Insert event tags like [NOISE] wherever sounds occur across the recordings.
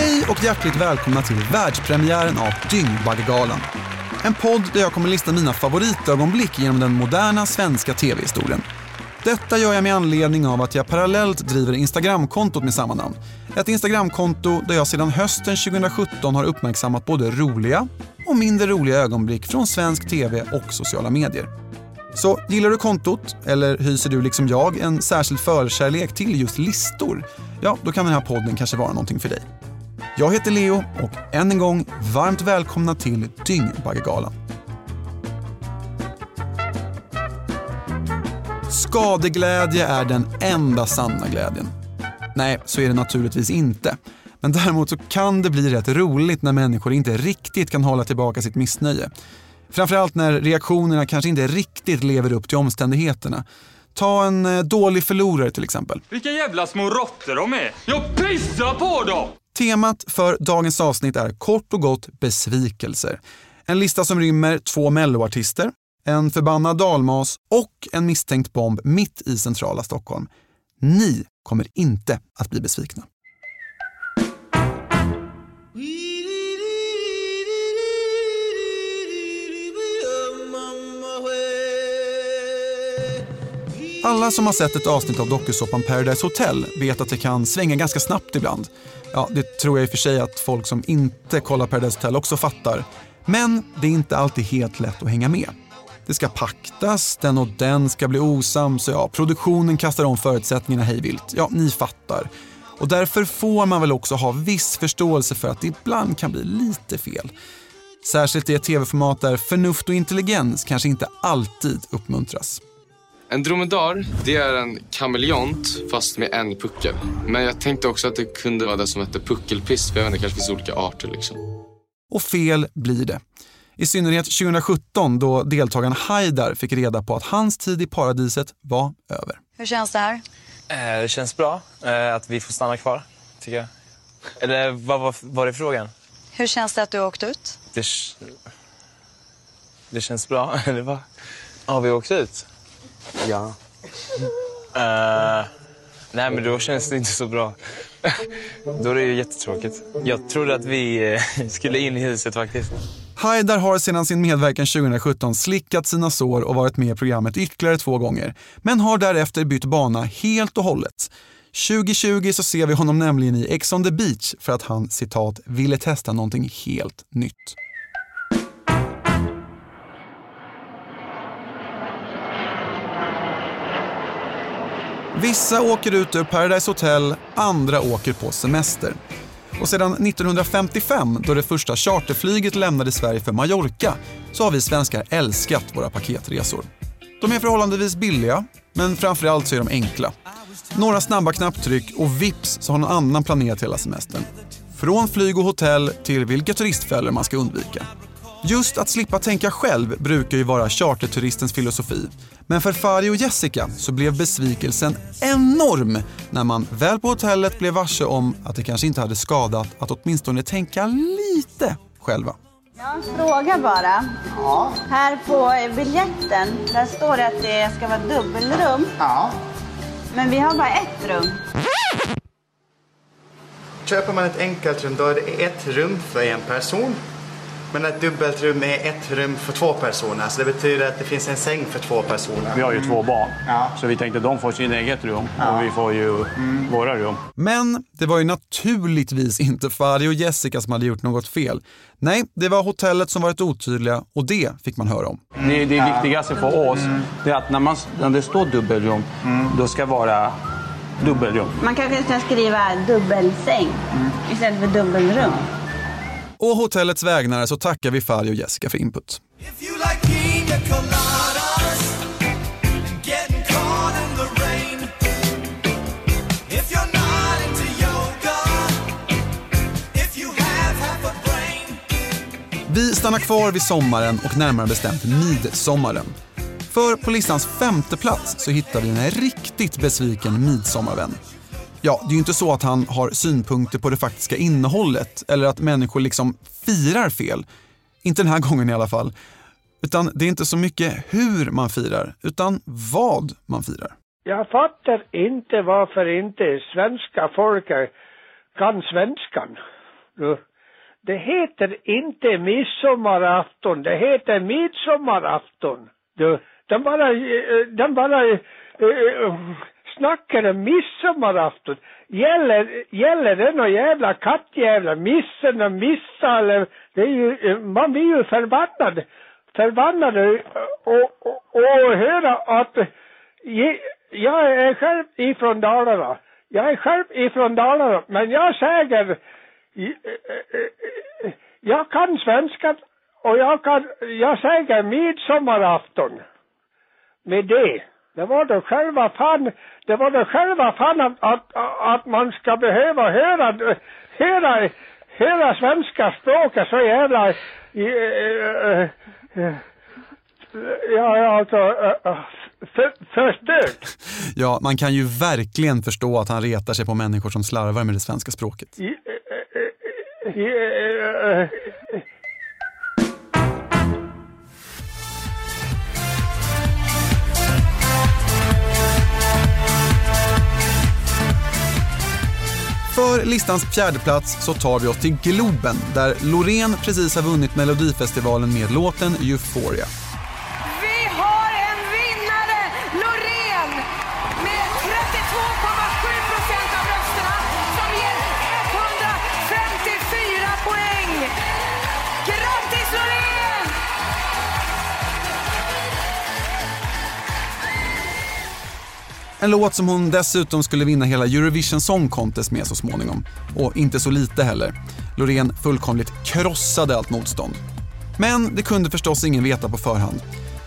Hej och hjärtligt välkomna till världspremiären av Dyngbaggegalan. En podd där jag kommer lista mina favoritögonblick genom den moderna svenska tv-historien. Detta gör jag med anledning av att jag parallellt driver Instagramkontot med samma namn. Ett Instagramkonto där jag sedan hösten 2017 har uppmärksammat både roliga och mindre roliga ögonblick från svensk tv och sociala medier. Så gillar du kontot, eller hyser du liksom jag en särskild förkärlek till just listor? Ja, då kan den här podden kanske vara någonting för dig. Jag heter Leo och än en gång varmt välkomna till Dyngbaggegalan. Skadeglädje är den enda sanna glädjen. Nej, så är det naturligtvis inte. Men däremot så kan det bli rätt roligt när människor inte riktigt kan hålla tillbaka sitt missnöje. Framförallt när reaktionerna kanske inte riktigt lever upp till omständigheterna. Ta en eh, dålig förlorare till exempel. Vilka jävla små råttor de är! Jag pissar på dem! Temat för dagens avsnitt är kort och gott besvikelser. En lista som rymmer två melloartister, en förbannad dalmas och en misstänkt bomb mitt i centrala Stockholm. Ni kommer inte att bli besvikna. Alla som har sett ett avsnitt av dokusåpan Paradise Hotel vet att det kan svänga ganska snabbt ibland. Ja, det tror jag i och för sig att folk som inte kollar Paradise Hotel också fattar. Men det är inte alltid helt lätt att hänga med. Det ska paktas, den och den ska bli osams och ja, produktionen kastar om förutsättningarna hejvilt. Ja, ni fattar. Och därför får man väl också ha viss förståelse för att det ibland kan bli lite fel. Särskilt i ett tv-format där förnuft och intelligens kanske inte alltid uppmuntras. En dromedar, det är en kameleont fast med en puckel. Men jag tänkte också att det kunde vara det som hette puckelpiss, för jag vet inte, det kanske finns olika arter liksom. Och fel blir det. I synnerhet 2017 då deltagaren Haidar fick reda på att hans tid i paradiset var över. Hur känns det här? Eh, det känns bra eh, att vi får stanna kvar, tycker jag. Eller vad var, var är frågan? Hur känns det att du åkt ut? Det, det känns bra, [LAUGHS] eller vad? Har vi åkt ut? Ja. Uh, nej, men då känns det inte så bra. [LAUGHS] då är det ju jättetråkigt. Jag trodde att vi uh, skulle in i huset faktiskt. Haidar har sedan sin medverkan 2017 slickat sina sår och varit med i programmet ytterligare två gånger, men har därefter bytt bana helt och hållet. 2020 så ser vi honom nämligen i Ex on the beach för att han citat ville testa någonting helt nytt. Vissa åker ut ur Paradise Hotel, andra åker på semester. Och sedan 1955, då det första charterflyget lämnade Sverige för Mallorca, så har vi svenskar älskat våra paketresor. De är förhållandevis billiga, men framförallt så är de enkla. Några snabba knapptryck och vips så har någon annan planerat hela semestern. Från flyg och hotell till vilka turistfällor man ska undvika. Just att slippa tänka själv brukar ju vara charterturistens filosofi. Men för Fari och Jessica så blev besvikelsen enorm när man väl på hotellet blev varse om att det kanske inte hade skadat att åtminstone tänka lite själva. Jag har en fråga bara. Ja. Här på biljetten, där står det att det ska vara dubbelrum. Ja. Men vi har bara ett rum. Köper man ett enkelt rum då är det ett rum för en person. Men ett dubbelt rum är ett rum för två personer. Så det betyder att det finns en säng för två personer. Vi har ju två barn, Ja. så vi tänkte att de får sin eget rum och vi får ju våra rum. Men det var ju naturligtvis inte Fari och Jessica som hade gjort något fel. Nej, det var hotellet som varit otydliga och det fick man höra om. Det, det viktigaste för oss det är att när, man, när det står dubbelrum, då ska det vara dubbelrum. Man kanske ska skriva dubbelsäng istället för dubbelrum. Och hotellets vägnar så tackar vi Fari och Jessica för input. Vi stannar kvar vid sommaren och närmare bestämt midsommaren. För på listans femte plats så hittar vi en riktigt besviken midsommarvän. Ja, det är ju inte så att han har synpunkter på det faktiska innehållet eller att människor liksom firar fel. Inte den här [LAUGHS] gången i alla fall. Utan det är inte så mycket hur man firar, utan vad man firar. Jag fattar inte varför inte svenska folket kan svenskan. Det heter inte midsommarafton, det heter midsommarafton. Den bara, eh, den bara eh, eh, snackar om midsommarafton. Gäller, gäller det någon jävla kattjävla, missen och missa eller, det är ju, man blir ju förbannad. Förbannad och, och, och höra att ge- jag är själv ifrån Dalarna. Jag är själv ifrån Dalarna, men jag säger jag kan svenska och jag kan, jag säger midsommarafton. Med det. Det var då själva fan, det var då själva fan att, att, att man ska behöva höra, höra, höra svenska språket så jävla, eh, eh, eh, ja alltså, eh, eh, för, förstört. [LAUGHS] Ja, man kan ju verkligen förstå att han retar sig på människor som slarvar med det svenska språket. Inför För listans fjärde plats så tar vi oss till Globen där Loreen precis har vunnit Melodifestivalen med låten Euphoria. En låt som hon dessutom skulle vinna hela Eurovision Song Contest med så småningom. Och inte så lite heller. Loreen fullkomligt krossade allt motstånd. Men det kunde förstås ingen veta på förhand.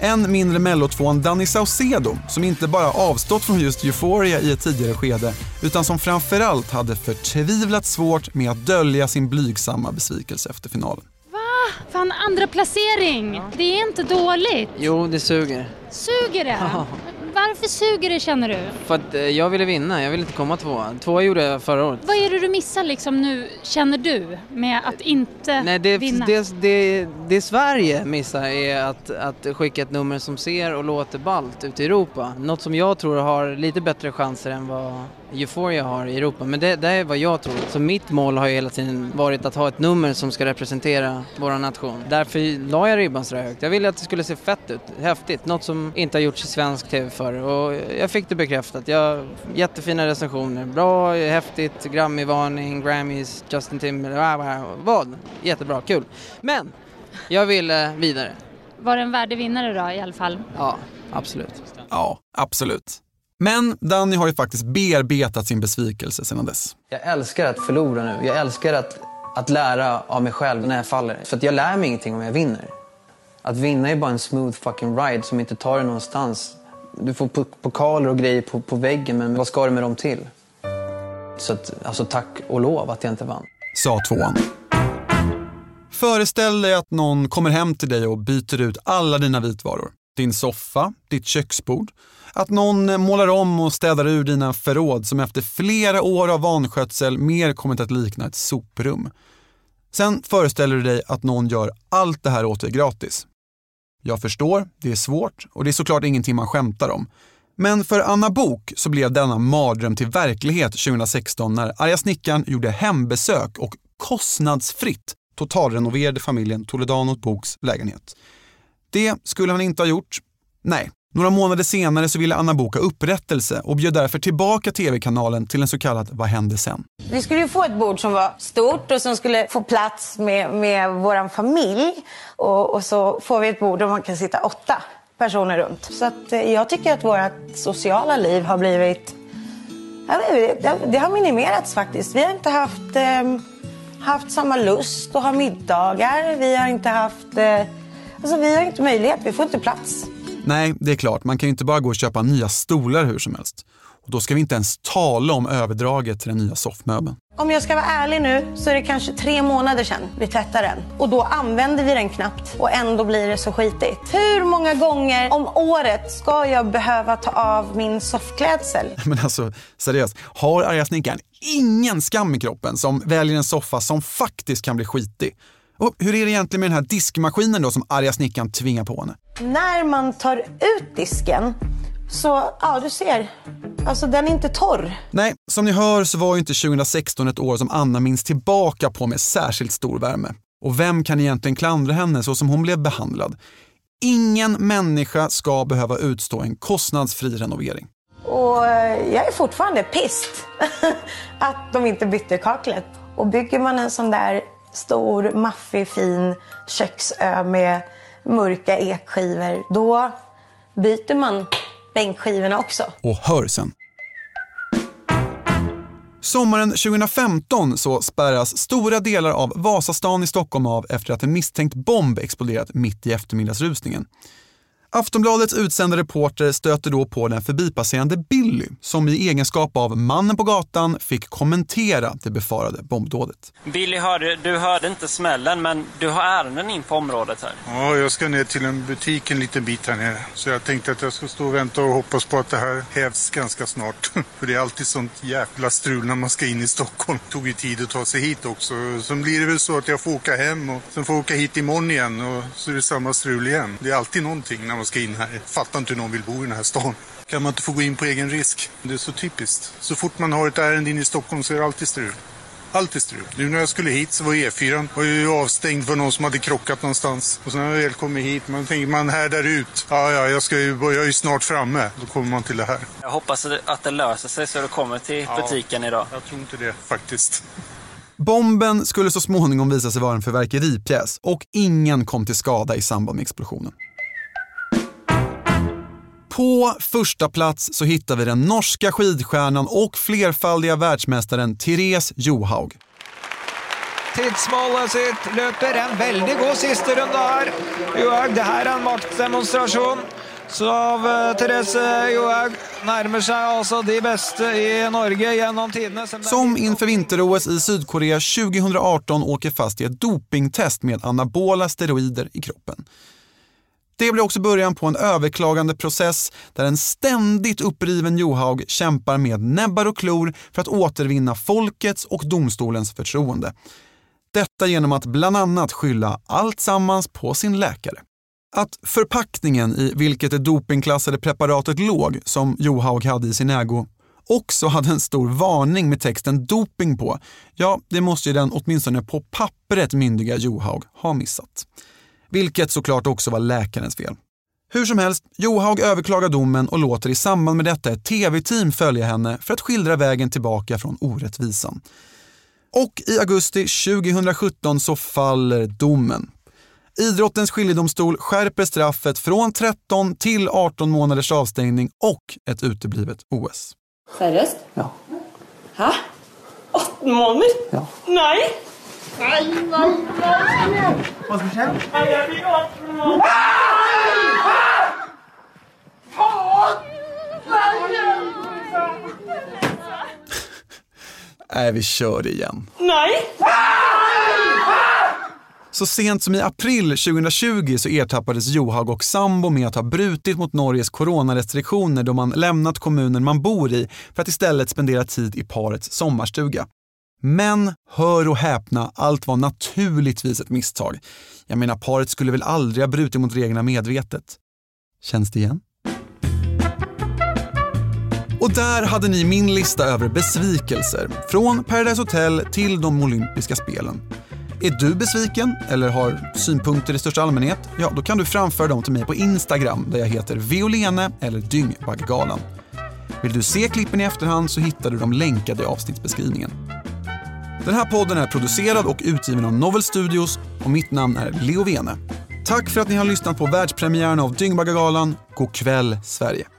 Än mindre mellotvåan Danny Saucedo, som inte bara avstått från just Euphoria i ett tidigare skede, utan som framförallt hade förtvivlat svårt med att dölja sin blygsamma besvikelse efter finalen. Fan, andra placering. Det är inte dåligt. Jo, det suger. Suger det? Varför suger det känner du? För att eh, jag ville vinna, jag ville inte komma tvåa. Tvåa gjorde jag förra året. Vad är det du missar liksom nu, känner du, med att inte Nej, det, vinna? det, det, det Sverige missar är att, att skicka ett nummer som ser och låter ballt ute i Europa. Något som jag tror har lite bättre chanser än vad Euphoria har i Europa. Men det, det är vad jag tror. Så mitt mål har ju hela tiden varit att ha ett nummer som ska representera vår nation. Därför la jag ribban så högt. Jag ville att det skulle se fett ut, häftigt. Något som inte har gjorts i svensk TV förr. Och jag fick det bekräftat. Jag, jättefina recensioner. Bra, häftigt, Grammy-varning, Grammys, Justin Timberlake, vad? Jättebra, kul. Men jag ville vidare. Var det en värdig vinnare då i alla fall? Ja, absolut. Ja, absolut. Men Danny har ju faktiskt bearbetat sin besvikelse sedan dess. Jag älskar att förlora nu. Jag älskar att, att lära av mig själv när jag faller. För att jag lär mig ingenting om jag vinner. Att vinna är bara en smooth fucking ride som inte tar dig någonstans. Du får po- pokaler och grejer på, på väggen, men vad ska du med dem till? Så att, alltså tack och lov att jag inte vann. Sa tvåan. Föreställ dig att någon kommer hem till dig och byter ut alla dina vitvaror. Din soffa, ditt köksbord. Att någon eh, målar om och städar ur dina förråd som efter flera år av vanskötsel mer kommit att likna ett soprum. Sen föreställer du dig att någon gör allt det här åt dig gratis. Jag förstår, det är svårt och det är såklart ingenting man skämtar om. Men för Anna Bok så blev denna mardröm till verklighet 2016 när arga snickaren gjorde hembesök och kostnadsfritt totalrenoverade familjen Toledano Boks lägenhet. Det skulle han inte ha gjort. Nej. Några månader senare så ville Anna boka ha upprättelse och bjöd därför tillbaka tv-kanalen till en så kallad Vad hände sen? Vi skulle ju få ett bord som var stort och som skulle få plats med, med vår familj. Och, och så får vi ett bord där man kan sitta åtta personer runt. Så att, eh, jag tycker att vårt sociala liv har blivit... Det, eh, det har minimerats faktiskt. Vi har inte haft, eh, haft samma lust att ha middagar. Vi har inte haft... Eh, alltså vi har inte möjlighet, vi får inte plats. Nej, det är klart, man kan ju inte bara gå och köpa nya stolar hur som helst. Och då ska vi inte ens tala om överdraget till den nya soffmöbeln. Om jag ska vara ärlig nu så är det kanske tre månader sedan vi tvättade den. Och då använder vi den knappt och ändå blir det så skitigt. Hur många gånger om året ska jag behöva ta av min soffklädsel? [LAUGHS] Men alltså, seriöst, har arga snickaren ingen skam i kroppen som väljer en soffa som faktiskt kan bli skitig? Och hur är det egentligen med den här diskmaskinen då som arga snickaren tvingar på henne? När man tar ut disken så, ja du ser, Alltså den är inte torr. Nej, som ni hör så var ju inte 2016 ett år som Anna minns tillbaka på med särskilt stor värme. Och vem kan egentligen klandra henne så som hon blev behandlad? Ingen människa ska behöva utstå en kostnadsfri renovering. Och eh, jag är fortfarande pist [LAUGHS] att de inte bytte kaklet. Och bygger man en sån där stor, maffig, fin köksö med mörka ekskivor, då byter man bänkskivorna också. Och hör sen. Sommaren 2015 så spärras stora delar av Vasastan i Stockholm av efter att en misstänkt bomb exploderat mitt i eftermiddagsrusningen. Aftonbladets utsända reporter stöter då på den förbipasserande Billy som i egenskap av mannen på gatan fick kommentera det befarade bombdådet. Billy, hörde, du hörde inte smällen, men du har ärenden in på området här. Ja, jag ska ner till en butik en liten bit här nere. Så jag tänkte att jag ska stå och vänta och hoppas på att det här hävs ganska snart. [LAUGHS] För det är alltid sånt jävla strul när man ska in i Stockholm. Det tog ju tid att ta sig hit också. Sen blir det väl så att jag får åka hem och sen får jag åka hit imorgon igen och så är det samma strul igen. Det är alltid någonting när man ska in här. Fattar inte hur någon vill bo i den här stan. Kan man inte få gå in på egen risk? Det är så typiskt. Så fort man har ett ärende in i Stockholm så är det alltid strul. Alltid strul. Nu när jag skulle hit så var E4 var ju avstängd för någon som hade krockat någonstans. Och sen när jag väl kommit hit, man tänker man härdar ut. Ja, ja, jag, ska ju, jag är ju snart framme. Då kommer man till det här. Jag hoppas att det löser sig så du kommer till Ja. butiken idag. Jag tror inte det faktiskt. Bomben skulle så småningom visa sig vara en fyrverkeripjäs och ingen kom till skada i samband med explosionen. På första plats så hittar vi den norska skidstjärnan och flerfaldiga världsmästaren Therese Johaug. Tidsmålet sitt løper en veldig god siste runde her. Johaug, det her er en maktdemonstrasjon. Så av eh, Therese Johaug nærmer seg altså de beste i Norge gjennom tidene. Selv om det er Som inför vinter-OS i Sydkorea 2018 åker fast i ett dopingtest med anabola steroider i kroppen. Det blir också början på en överklagande process där en ständigt uppriven Johaug kämpar med näbbar och klor för att återvinna folkets och domstolens förtroende. Detta genom att bland annat skylla allt sammans på sin läkare. Att förpackningen i vilket det dopingklassade preparatet låg, som Johaug hade i sin ägo, också hade en stor varning med texten doping på, ja, det måste ju den åtminstone på pappret myndiga Johaug ha missat. Vilket såklart också var läkarens fel. Hur som helst, Johaug överklagar domen och låter i samband med detta ett tv-team följa henne för att skildra vägen tillbaka från orättvisan. Och i augusti 2017 så faller domen. Idrottens skiljedomstol skärper straffet från 13 till 18 månaders avstängning och ett uteblivet OS. Seriøst? Ja. Hæ? 18 måneder? Ja. Jeg blir 18 måneder! Faen! Nej, vi kör igen. Nei! Så sent som i april 2020 så ertappades Johaug och sambo med att ha brutit mot Norges coronarestriktioner då man lämnat kommunen man bor i för att istället spendera tid i parets sommarstuga. Men hör och häpna, allt var naturligtvis ett misstag. Jag menar, paret skulle väl aldrig ha brutit mot reglerna medvetet. Känns det igen? Och där hade ni min lista över besvikelser. Från Paradise Hotel till de olympiska spelen. Är du besviken eller har synpunkter i största allmänhet? Ja, då kan du framföra dem till mig på Instagram där jag heter Violene eller Dyngbaggegalan. Vill du se klippen i efterhand så hittar du dem länkade i avsnittsbeskrivningen. Den här podden är producerad och utgiven av Novel Studios och mitt namn är Leo Vene. Tack för att ni har lyssnat på världspremiären av Dyngbaggegalan. God kväll Sverige!